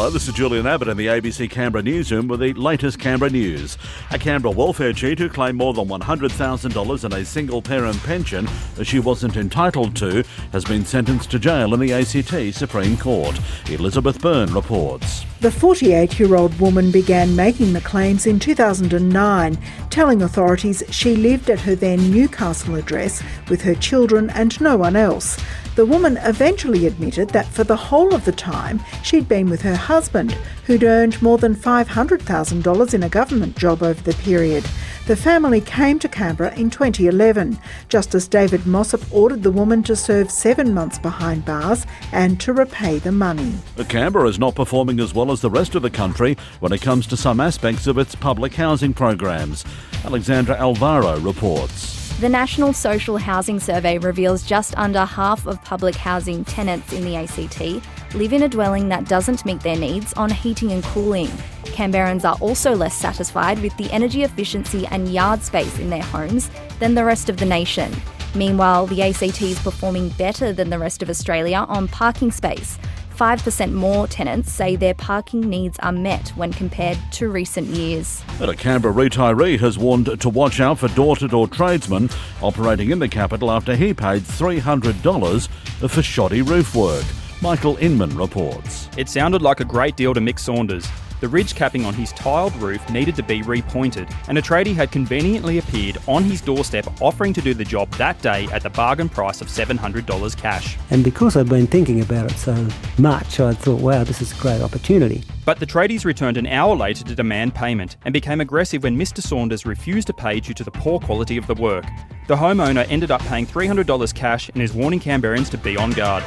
Hello, this is Julian Abbott in the ABC Canberra newsroom with the latest Canberra news. A Canberra welfare cheat who claimed more than $100,000 in a single parent pension that she wasn't entitled to has been sentenced to jail in the ACT Supreme Court. Elizabeth Byrne reports. The 48 year old woman began making the claims in 2009, telling authorities she lived at her then Newcastle address with her children and no one else. The woman eventually admitted that for the whole of the time she'd been with her husband, who'd earned more than $500,000 in a government job over the period. The family came to Canberra in 2011. Justice David Mossop ordered the woman to serve seven months behind bars and to repay the money. Canberra is not performing as well as the rest of the country when it comes to some aspects of its public housing programs. Alexandra Alvaro reports. The National Social Housing Survey reveals just under half of public housing tenants in the ACT live in a dwelling that doesn't meet their needs on heating and cooling. Canberrans are also less satisfied with the energy efficiency and yard space in their homes than the rest of the nation. Meanwhile, the ACT is performing better than the rest of Australia on parking space. 5% more tenants say their parking needs are met when compared to recent years. But a Canberra retiree has warned to watch out for door to door tradesmen operating in the capital after he paid $300 for shoddy roof work. Michael Inman reports. It sounded like a great deal to Mick Saunders. The ridge capping on his tiled roof needed to be repointed, and a tradie had conveniently appeared on his doorstep offering to do the job that day at the bargain price of $700 cash. And because I'd been thinking about it so much, I thought, wow, this is a great opportunity. But the tradies returned an hour later to demand payment and became aggressive when Mr. Saunders refused to pay due to the poor quality of the work. The homeowner ended up paying $300 cash and is warning Canberrans to be on guard.